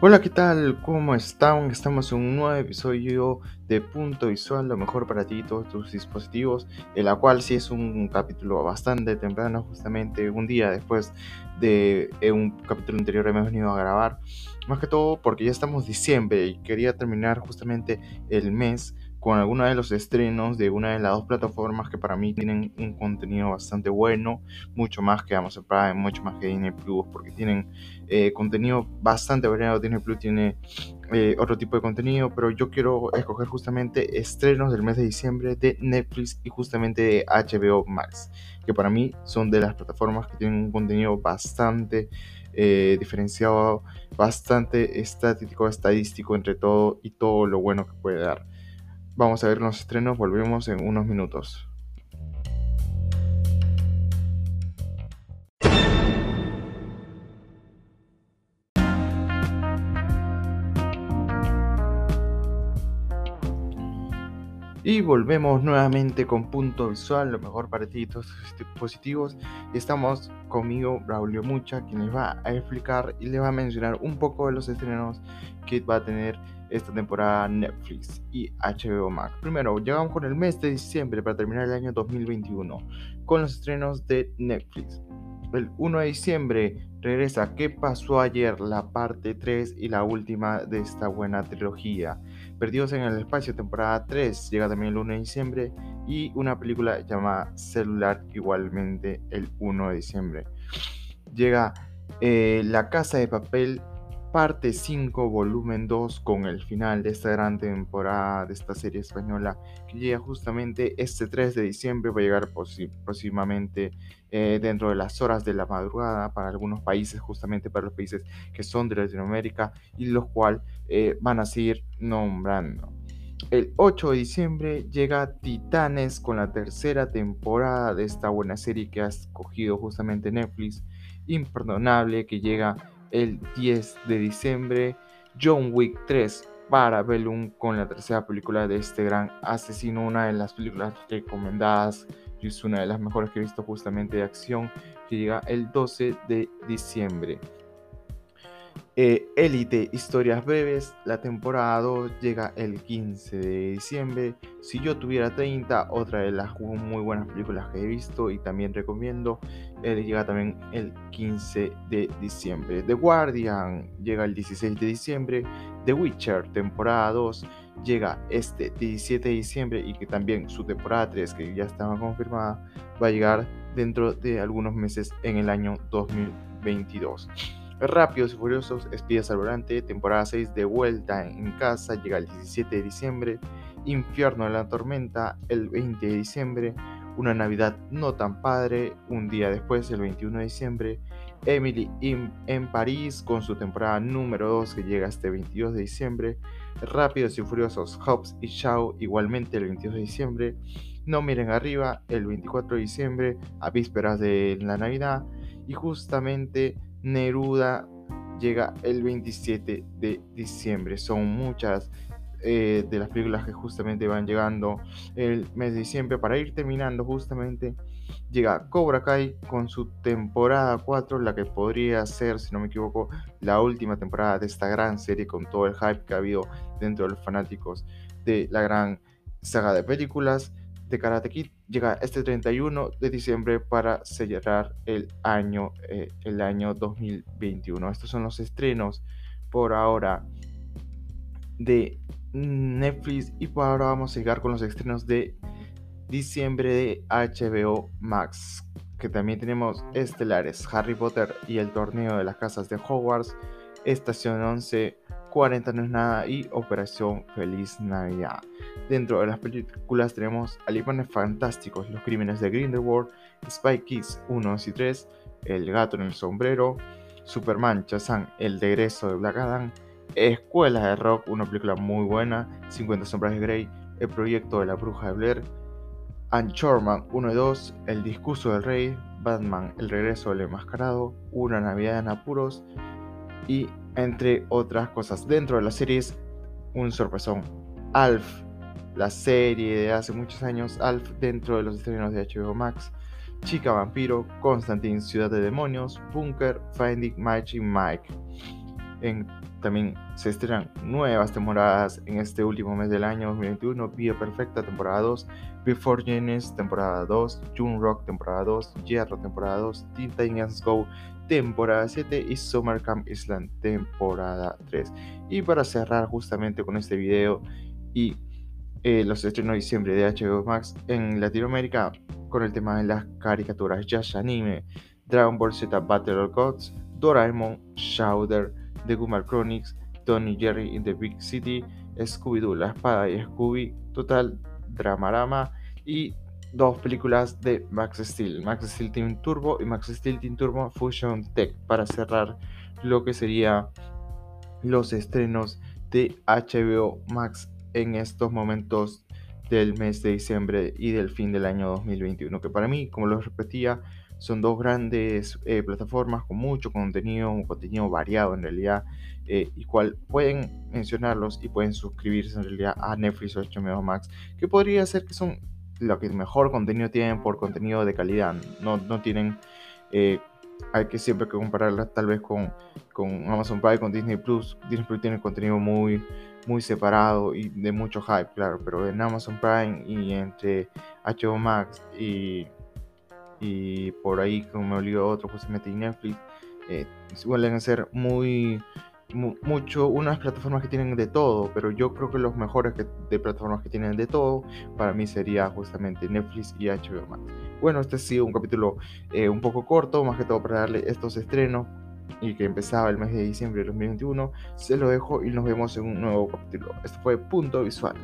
Hola, ¿qué tal? ¿Cómo están? Estamos en un nuevo episodio de Punto Visual, lo mejor para ti y todos tus dispositivos, en la cual sí es un capítulo bastante temprano, justamente un día después de eh, un capítulo anterior hemos venido a grabar, más que todo porque ya estamos diciembre y quería terminar justamente el mes con alguno de los estrenos de una de las dos plataformas que para mí tienen un contenido bastante bueno, mucho más que Amazon Prime, mucho más que Disney Plus, porque tienen eh, contenido bastante variado. Disney Plus tiene eh, otro tipo de contenido, pero yo quiero escoger justamente estrenos del mes de diciembre de Netflix y justamente de HBO Max, que para mí son de las plataformas que tienen un contenido bastante eh, diferenciado, bastante estático, estadístico entre todo y todo lo bueno que puede dar. Vamos a ver los estrenos, volvemos en unos minutos. Y volvemos nuevamente con punto visual, lo mejor para ti y todos tus dispositivos. Estamos conmigo, Braulio Mucha, quien les va a explicar y les va a mencionar un poco de los estrenos que va a tener esta temporada Netflix y HBO Max. Primero, llegamos con el mes de diciembre para terminar el año 2021 con los estrenos de Netflix. El 1 de diciembre regresa ¿Qué pasó ayer? La parte 3 y la última de esta buena trilogía. Perdidos en el espacio, temporada 3, llega también el 1 de diciembre. Y una película llamada Celular, igualmente el 1 de diciembre. Llega eh, La Casa de Papel parte 5, volumen 2, con el final de esta gran temporada de esta serie española que llega justamente este 3 de diciembre, va a llegar próximamente eh, dentro de las horas de la madrugada para algunos países, justamente para los países que son de Latinoamérica y los cuales eh, van a seguir nombrando. El 8 de diciembre llega Titanes con la tercera temporada de esta buena serie que ha escogido justamente Netflix, imperdonable, que llega el 10 de diciembre, John Wick 3 para Bellum con la tercera película de este gran asesino, una de las películas recomendadas y es una de las mejores que he visto justamente de acción, que llega el 12 de diciembre. Eh, historias breves, la temporada 2 llega el 15 de diciembre. Si yo tuviera 30, otra de las muy buenas películas que he visto y también recomiendo, eh, llega también el 15 de diciembre. The Guardian llega el 16 de diciembre. The Witcher, temporada 2, llega este 17 de diciembre y que también su temporada 3, que ya estaba confirmada, va a llegar dentro de algunos meses en el año 2022. Rápidos y Furiosos, Espías al temporada 6 de vuelta en casa, llega el 17 de diciembre. Infierno de la Tormenta, el 20 de diciembre. Una Navidad no tan padre, un día después, el 21 de diciembre. Emily en París con su temporada número 2 que llega este 22 de diciembre. Rápidos y Furiosos, Hobbs y Shaw igualmente el 22 de diciembre. No miren arriba el 24 de diciembre a vísperas de la Navidad. Y justamente Neruda llega el 27 de diciembre. Son muchas eh, de las películas que justamente van llegando el mes de diciembre. Para ir terminando justamente llega Cobra Kai con su temporada 4, la que podría ser, si no me equivoco, la última temporada de esta gran serie con todo el hype que ha habido dentro de los fanáticos de la gran saga de películas de Karate Kid llega este 31 de diciembre para cerrar el año, eh, el año 2021. Estos son los estrenos por ahora de Netflix y por ahora vamos a llegar con los estrenos de diciembre de HBO Max que también tenemos estelares Harry Potter y el torneo de las casas de Hogwarts Estación 11 40 no es nada y Operación Feliz Navidad. Dentro de las películas tenemos Alimanes Fantásticos, Los Crímenes de Grindelwald, Spy Kids 1 y 3, El Gato en el Sombrero, Superman Chazán, El Degreso de Black Adam, Escuela de Rock, una película muy buena, 50 Sombras de Grey, El Proyecto de la Bruja de Blair, Anchorman 1 y 2, El Discurso del Rey, Batman, El Regreso del Enmascarado, Una Navidad en Apuros y entre otras cosas. Dentro de la series, un sorpresón. Alf, la serie de hace muchos años, Alf dentro de los estrenos de HBO Max. Chica Vampiro, Constantine, Ciudad de Demonios, Bunker, Finding Magic Mike. En también se estrenan nuevas temporadas en este último mes del año 2021. Vía Perfecta, temporada 2. Before Genesis, temporada 2. June Rock, temporada 2. Hierro, temporada 2. Teen Titans Go, temporada 7. Y Summer Camp Island, temporada 3. Y para cerrar justamente con este video y eh, los estrenos de diciembre de HBO Max en Latinoamérica con el tema de las caricaturas Yash Anime, Dragon Ball Z Battle of Gods, Doraemon, Shouder, The Gumar Chronics, Tony Jerry in the Big City, Scooby-Doo, La Espada y Scooby, Total Dramarama y dos películas de Max Steel, Max Steel Team Turbo y Max Steel Team Turbo Fusion Tech para cerrar lo que sería los estrenos de HBO Max en estos momentos del mes de diciembre y del fin del año 2021, que para mí, como lo repetía, son dos grandes eh, plataformas con mucho contenido, un contenido variado en realidad, eh, y cual pueden mencionarlos y pueden suscribirse en realidad a Netflix o HBO Max, que podría ser que son lo que mejor contenido tienen por contenido de calidad, no, no tienen... Eh, hay que siempre que compararlas tal vez con, con Amazon Prime, con Disney Plus. Disney Plus tiene contenido muy, muy separado y de mucho hype, claro, pero en Amazon Prime y entre HBO Max y y por ahí, como me olvidó otro, justamente Netflix, eh, suelen ser muy, mucho unas plataformas que tienen de todo, pero yo creo que los mejores de plataformas que tienen de todo para mí sería justamente Netflix y HBO Max. Bueno, este ha sido un capítulo eh, un poco corto, más que todo para darle estos estrenos y que empezaba el mes de diciembre de 2021. Se lo dejo y nos vemos en un nuevo capítulo. Esto fue Punto Visual.